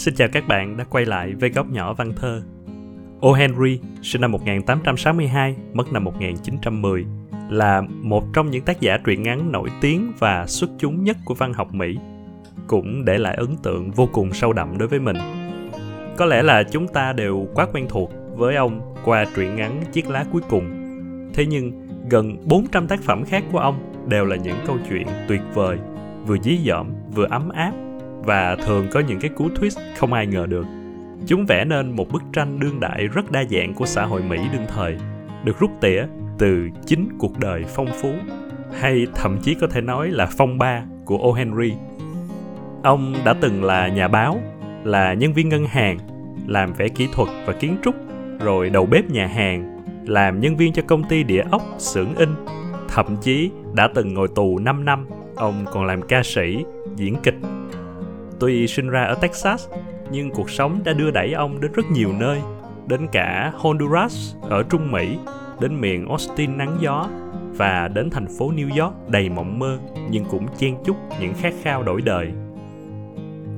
Xin chào các bạn đã quay lại với góc nhỏ văn thơ. O. Henry, sinh năm 1862, mất năm 1910, là một trong những tác giả truyện ngắn nổi tiếng và xuất chúng nhất của văn học Mỹ. Cũng để lại ấn tượng vô cùng sâu đậm đối với mình. Có lẽ là chúng ta đều quá quen thuộc với ông qua truyện ngắn Chiếc lá cuối cùng. Thế nhưng, gần 400 tác phẩm khác của ông đều là những câu chuyện tuyệt vời, vừa dí dỏm, vừa ấm áp và thường có những cái cú twist không ai ngờ được. Chúng vẽ nên một bức tranh đương đại rất đa dạng của xã hội Mỹ đương thời, được rút tỉa từ chính cuộc đời phong phú hay thậm chí có thể nói là phong ba của O. Henry. Ông đã từng là nhà báo, là nhân viên ngân hàng, làm vẽ kỹ thuật và kiến trúc, rồi đầu bếp nhà hàng, làm nhân viên cho công ty địa ốc, xưởng in, thậm chí đã từng ngồi tù 5 năm, ông còn làm ca sĩ, diễn kịch Tuy sinh ra ở Texas, nhưng cuộc sống đã đưa đẩy ông đến rất nhiều nơi, đến cả Honduras ở Trung Mỹ, đến miền Austin nắng gió và đến thành phố New York đầy mộng mơ nhưng cũng chen chúc những khát khao đổi đời.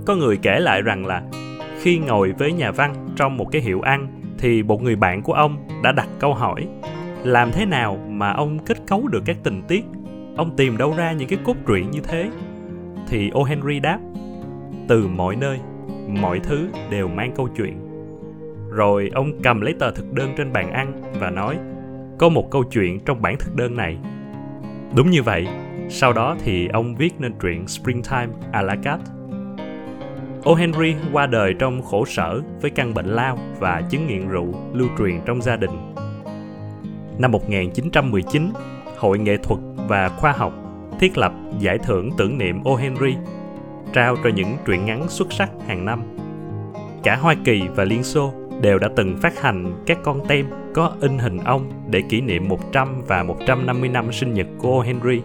Có người kể lại rằng là khi ngồi với nhà văn trong một cái hiệu ăn thì một người bạn của ông đã đặt câu hỏi làm thế nào mà ông kết cấu được các tình tiết ông tìm đâu ra những cái cốt truyện như thế thì O. Henry đáp từ mọi nơi mọi thứ đều mang câu chuyện rồi ông cầm lấy tờ thực đơn trên bàn ăn và nói có một câu chuyện trong bản thực đơn này đúng như vậy sau đó thì ông viết nên truyện springtime à la carte O. Henry qua đời trong khổ sở với căn bệnh lao và chứng nghiện rượu lưu truyền trong gia đình. Năm 1919, Hội Nghệ thuật và Khoa học thiết lập giải thưởng tưởng niệm O. Henry trao cho những truyện ngắn xuất sắc hàng năm. Cả Hoa Kỳ và Liên Xô đều đã từng phát hành các con tem có in hình ông để kỷ niệm 100 và 150 năm sinh nhật của O. Henry.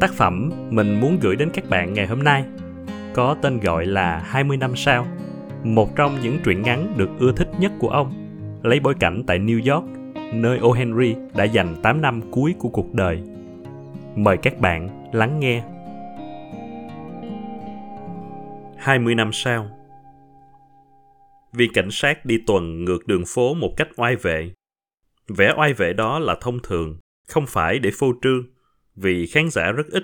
Tác phẩm mình muốn gửi đến các bạn ngày hôm nay có tên gọi là 20 năm sau, một trong những truyện ngắn được ưa thích nhất của ông, lấy bối cảnh tại New York, nơi O. Henry đã dành 8 năm cuối của cuộc đời. Mời các bạn lắng nghe 20 năm sau. Viên cảnh sát đi tuần ngược đường phố một cách oai vệ. Vẻ oai vệ đó là thông thường, không phải để phô trương, vì khán giả rất ít.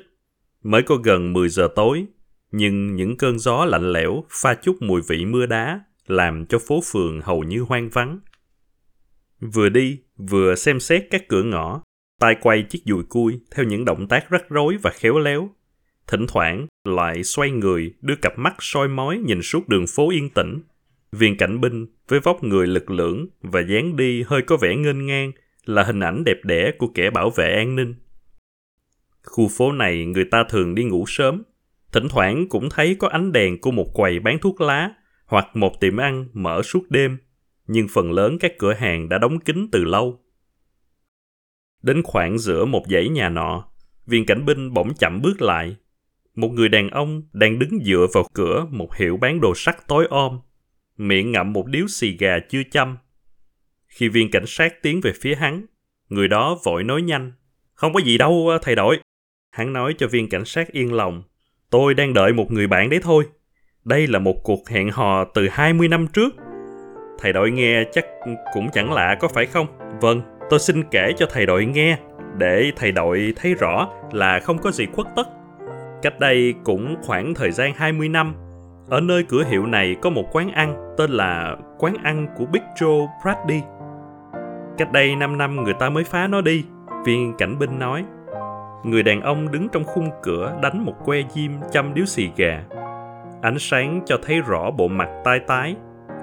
Mới có gần 10 giờ tối, nhưng những cơn gió lạnh lẽo pha chút mùi vị mưa đá làm cho phố phường hầu như hoang vắng. Vừa đi, vừa xem xét các cửa ngõ, tay quay chiếc dùi cui theo những động tác rắc rối và khéo léo Thỉnh thoảng lại xoay người đưa cặp mắt soi mói nhìn suốt đường phố yên tĩnh. Viên cảnh binh với vóc người lực lưỡng và dáng đi hơi có vẻ nghênh ngang là hình ảnh đẹp đẽ của kẻ bảo vệ an ninh. Khu phố này người ta thường đi ngủ sớm, thỉnh thoảng cũng thấy có ánh đèn của một quầy bán thuốc lá hoặc một tiệm ăn mở suốt đêm, nhưng phần lớn các cửa hàng đã đóng kín từ lâu. Đến khoảng giữa một dãy nhà nọ, viên cảnh binh bỗng chậm bước lại một người đàn ông đang đứng dựa vào cửa một hiệu bán đồ sắt tối om, miệng ngậm một điếu xì gà chưa châm Khi viên cảnh sát tiến về phía hắn, người đó vội nói nhanh. Không có gì đâu, thầy đội. Hắn nói cho viên cảnh sát yên lòng. Tôi đang đợi một người bạn đấy thôi. Đây là một cuộc hẹn hò từ 20 năm trước. Thầy đội nghe chắc cũng chẳng lạ có phải không? Vâng, tôi xin kể cho thầy đội nghe, để thầy đội thấy rõ là không có gì khuất tất. Cách đây cũng khoảng thời gian 20 năm, ở nơi cửa hiệu này có một quán ăn tên là quán ăn của Big Joe Brady. Cách đây 5 năm người ta mới phá nó đi, viên cảnh binh nói. Người đàn ông đứng trong khung cửa đánh một que diêm chăm điếu xì gà. Ánh sáng cho thấy rõ bộ mặt tai tái,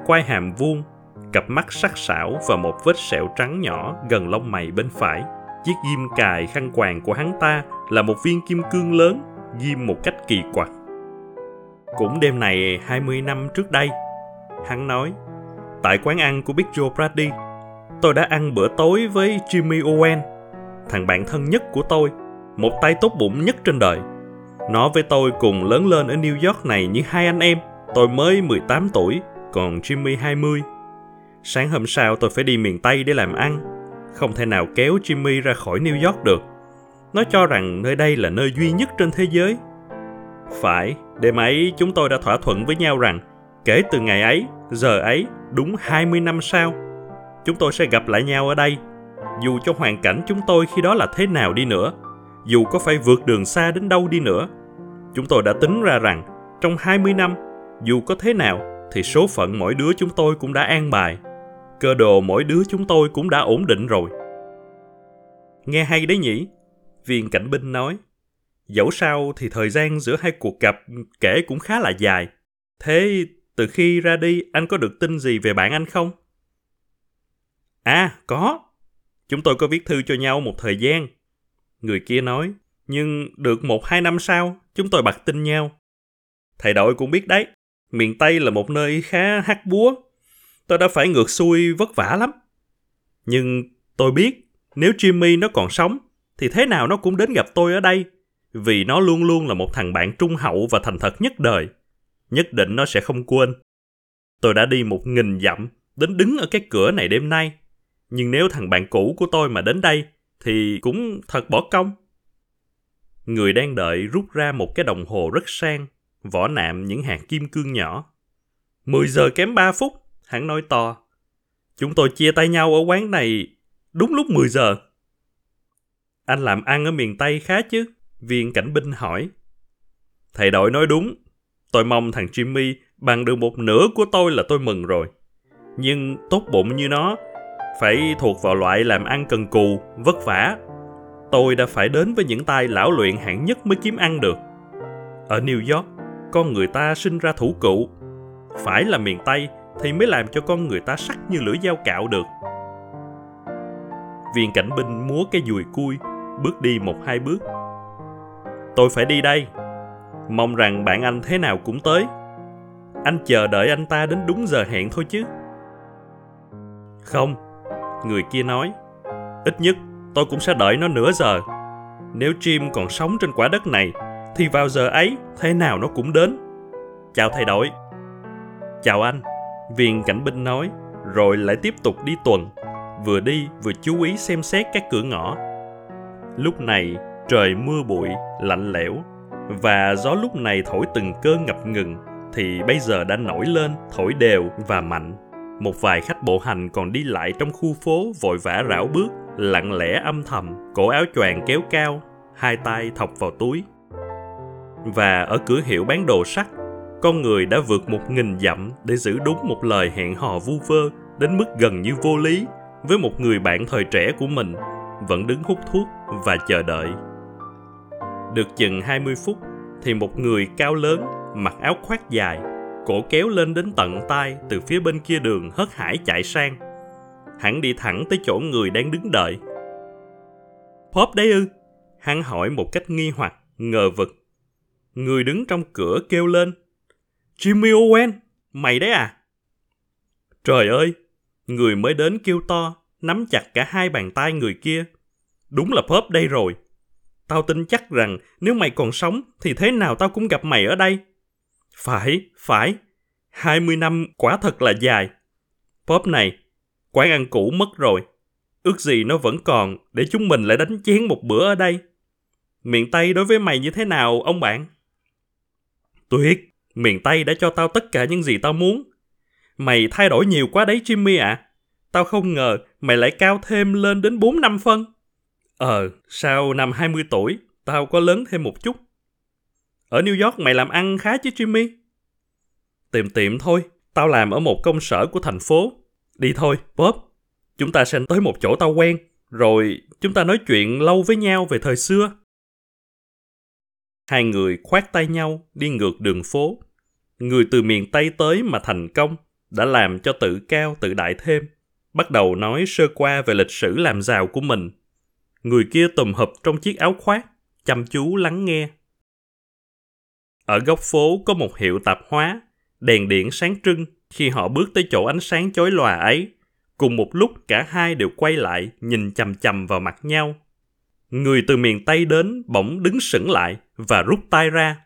quai hàm vuông, cặp mắt sắc sảo và một vết sẹo trắng nhỏ gần lông mày bên phải. Chiếc diêm cài khăn quàng của hắn ta là một viên kim cương lớn ghim một cách kỳ quặc. Cũng đêm này 20 năm trước đây, hắn nói, tại quán ăn của Big Joe Brady, tôi đã ăn bữa tối với Jimmy Owen, thằng bạn thân nhất của tôi, một tay tốt bụng nhất trên đời. Nó với tôi cùng lớn lên ở New York này như hai anh em, tôi mới 18 tuổi, còn Jimmy 20. Sáng hôm sau tôi phải đi miền Tây để làm ăn, không thể nào kéo Jimmy ra khỏi New York được. Nó cho rằng nơi đây là nơi duy nhất trên thế giới. Phải, đêm ấy chúng tôi đã thỏa thuận với nhau rằng Kể từ ngày ấy, giờ ấy, đúng 20 năm sau, chúng tôi sẽ gặp lại nhau ở đây. Dù cho hoàn cảnh chúng tôi khi đó là thế nào đi nữa, dù có phải vượt đường xa đến đâu đi nữa, chúng tôi đã tính ra rằng trong 20 năm, dù có thế nào thì số phận mỗi đứa chúng tôi cũng đã an bài. Cơ đồ mỗi đứa chúng tôi cũng đã ổn định rồi. Nghe hay đấy nhỉ? Viên cảnh binh nói. Dẫu sao thì thời gian giữa hai cuộc gặp kể cũng khá là dài. Thế từ khi ra đi anh có được tin gì về bạn anh không? À, có. Chúng tôi có viết thư cho nhau một thời gian. Người kia nói, nhưng được một hai năm sau, chúng tôi bật tin nhau. Thầy đội cũng biết đấy, miền Tây là một nơi khá hắc búa. Tôi đã phải ngược xuôi vất vả lắm. Nhưng tôi biết, nếu Jimmy nó còn sống, thì thế nào nó cũng đến gặp tôi ở đây. Vì nó luôn luôn là một thằng bạn trung hậu và thành thật nhất đời. Nhất định nó sẽ không quên. Tôi đã đi một nghìn dặm đến đứng ở cái cửa này đêm nay. Nhưng nếu thằng bạn cũ của tôi mà đến đây, thì cũng thật bỏ công. Người đang đợi rút ra một cái đồng hồ rất sang, vỏ nạm những hạt kim cương nhỏ. 10 giờ kém ba phút, hắn nói to. Chúng tôi chia tay nhau ở quán này đúng lúc 10 giờ. Anh làm ăn ở miền Tây khá chứ? Viên cảnh binh hỏi. Thầy đội nói đúng. Tôi mong thằng Jimmy bằng được một nửa của tôi là tôi mừng rồi. Nhưng tốt bụng như nó, phải thuộc vào loại làm ăn cần cù, vất vả. Tôi đã phải đến với những tay lão luyện hạng nhất mới kiếm ăn được. Ở New York, con người ta sinh ra thủ cụ. Phải là miền Tây thì mới làm cho con người ta sắc như lưỡi dao cạo được. Viên cảnh binh múa cái dùi cui, bước đi một hai bước. Tôi phải đi đây. Mong rằng bạn anh thế nào cũng tới. Anh chờ đợi anh ta đến đúng giờ hẹn thôi chứ. Không, người kia nói. Ít nhất tôi cũng sẽ đợi nó nửa giờ. Nếu Jim còn sống trên quả đất này, thì vào giờ ấy, thế nào nó cũng đến. Chào thầy đội. Chào anh, viên cảnh binh nói, rồi lại tiếp tục đi tuần. Vừa đi vừa chú ý xem xét các cửa ngõ. Lúc này, trời mưa bụi, lạnh lẽo, và gió lúc này thổi từng cơn ngập ngừng, thì bây giờ đã nổi lên, thổi đều và mạnh. Một vài khách bộ hành còn đi lại trong khu phố vội vã rảo bước, lặng lẽ âm thầm, cổ áo choàng kéo cao, hai tay thọc vào túi. Và ở cửa hiệu bán đồ sắt, con người đã vượt một nghìn dặm để giữ đúng một lời hẹn hò vu vơ đến mức gần như vô lý với một người bạn thời trẻ của mình vẫn đứng hút thuốc và chờ đợi. Được chừng 20 phút thì một người cao lớn mặc áo khoác dài cổ kéo lên đến tận tay từ phía bên kia đường hớt hải chạy sang. Hắn đi thẳng tới chỗ người đang đứng đợi. Pop đấy ư? Hắn hỏi một cách nghi hoặc, ngờ vực. Người đứng trong cửa kêu lên. Jimmy Owen, mày đấy à? Trời ơi, người mới đến kêu to, nắm chặt cả hai bàn tay người kia. Đúng là Pop đây rồi. Tao tin chắc rằng nếu mày còn sống thì thế nào tao cũng gặp mày ở đây. Phải, phải. 20 năm quả thật là dài. Pop này, quán ăn cũ mất rồi. Ước gì nó vẫn còn để chúng mình lại đánh chén một bữa ở đây. Miền Tây đối với mày như thế nào, ông bạn? Tuyệt, miền Tây đã cho tao tất cả những gì tao muốn. Mày thay đổi nhiều quá đấy Jimmy ạ. À. Tao không ngờ mày lại cao thêm lên đến 4 năm phân. Ờ, sau năm 20 tuổi, tao có lớn thêm một chút. Ở New York mày làm ăn khá chứ Jimmy? tiệm tiệm thôi, tao làm ở một công sở của thành phố. Đi thôi, Bob. Chúng ta sẽ tới một chỗ tao quen, rồi chúng ta nói chuyện lâu với nhau về thời xưa. Hai người khoát tay nhau đi ngược đường phố. Người từ miền Tây tới mà thành công đã làm cho tự cao tự đại thêm. Bắt đầu nói sơ qua về lịch sử làm giàu của mình. Người kia tùm hụp trong chiếc áo khoác, chăm chú lắng nghe. Ở góc phố có một hiệu tạp hóa, đèn điện sáng trưng khi họ bước tới chỗ ánh sáng chói lòa ấy. Cùng một lúc cả hai đều quay lại nhìn chầm chầm vào mặt nhau. Người từ miền Tây đến bỗng đứng sững lại và rút tay ra.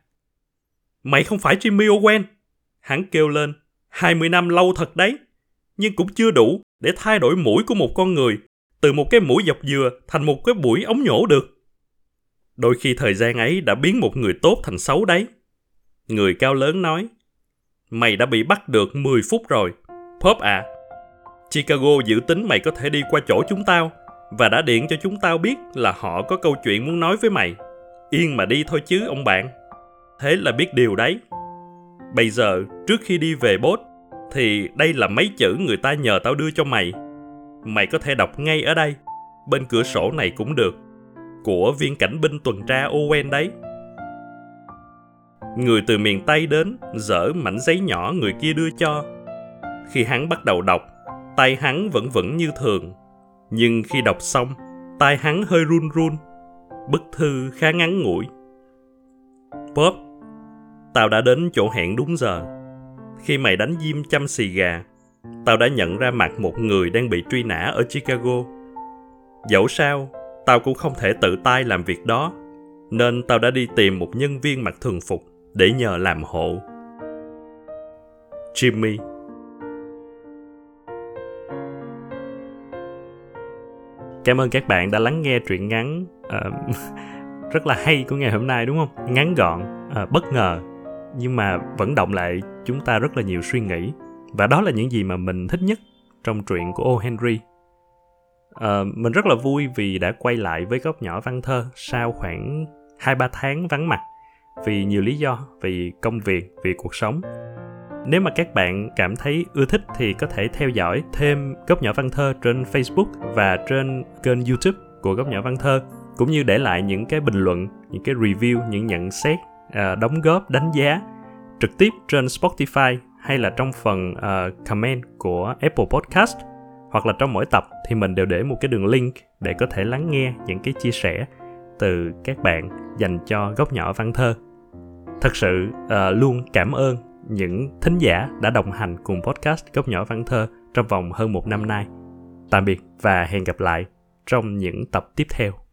Mày không phải Jimmy Owen. Hắn kêu lên. 20 năm lâu thật đấy. Nhưng cũng chưa đủ để thay đổi mũi của một con người từ một cái mũi dọc dừa thành một cái mũi ống nhổ được. Đôi khi thời gian ấy đã biến một người tốt thành xấu đấy. Người cao lớn nói, Mày đã bị bắt được 10 phút rồi. Pop à, Chicago dự tính mày có thể đi qua chỗ chúng tao và đã điện cho chúng tao biết là họ có câu chuyện muốn nói với mày. Yên mà đi thôi chứ ông bạn. Thế là biết điều đấy. Bây giờ, trước khi đi về bốt, thì đây là mấy chữ người ta nhờ tao đưa cho mày. Mày có thể đọc ngay ở đây, bên cửa sổ này cũng được. Của viên cảnh binh tuần tra Owen đấy. Người từ miền Tây đến, dở mảnh giấy nhỏ người kia đưa cho. Khi hắn bắt đầu đọc, tay hắn vẫn vẫn như thường. Nhưng khi đọc xong, tay hắn hơi run run. Bức thư khá ngắn ngủi. Bob, tao đã đến chỗ hẹn đúng giờ. Khi mày đánh diêm chăm xì gà, tao đã nhận ra mặt một người đang bị truy nã ở Chicago. Dẫu sao, tao cũng không thể tự tay làm việc đó, nên tao đã đi tìm một nhân viên mặc thường phục để nhờ làm hộ. Jimmy Cảm ơn các bạn đã lắng nghe truyện ngắn uh, rất là hay của ngày hôm nay đúng không? Ngắn gọn, uh, bất ngờ nhưng mà vẫn động lại chúng ta rất là nhiều suy nghĩ và đó là những gì mà mình thích nhất trong truyện của O. Henry. Uh, mình rất là vui vì đã quay lại với góc nhỏ văn thơ sau khoảng 2-3 tháng vắng mặt vì nhiều lý do, vì công việc, vì cuộc sống. Nếu mà các bạn cảm thấy ưa thích thì có thể theo dõi thêm góc nhỏ văn thơ trên Facebook và trên kênh YouTube của góc nhỏ văn thơ cũng như để lại những cái bình luận, những cái review, những nhận xét, À, đóng góp, đánh giá trực tiếp trên Spotify hay là trong phần uh, comment của Apple Podcast hoặc là trong mỗi tập thì mình đều để một cái đường link để có thể lắng nghe những cái chia sẻ từ các bạn dành cho góc nhỏ văn thơ. Thật sự uh, luôn cảm ơn những thính giả đã đồng hành cùng podcast góc nhỏ văn thơ trong vòng hơn một năm nay. Tạm biệt và hẹn gặp lại trong những tập tiếp theo.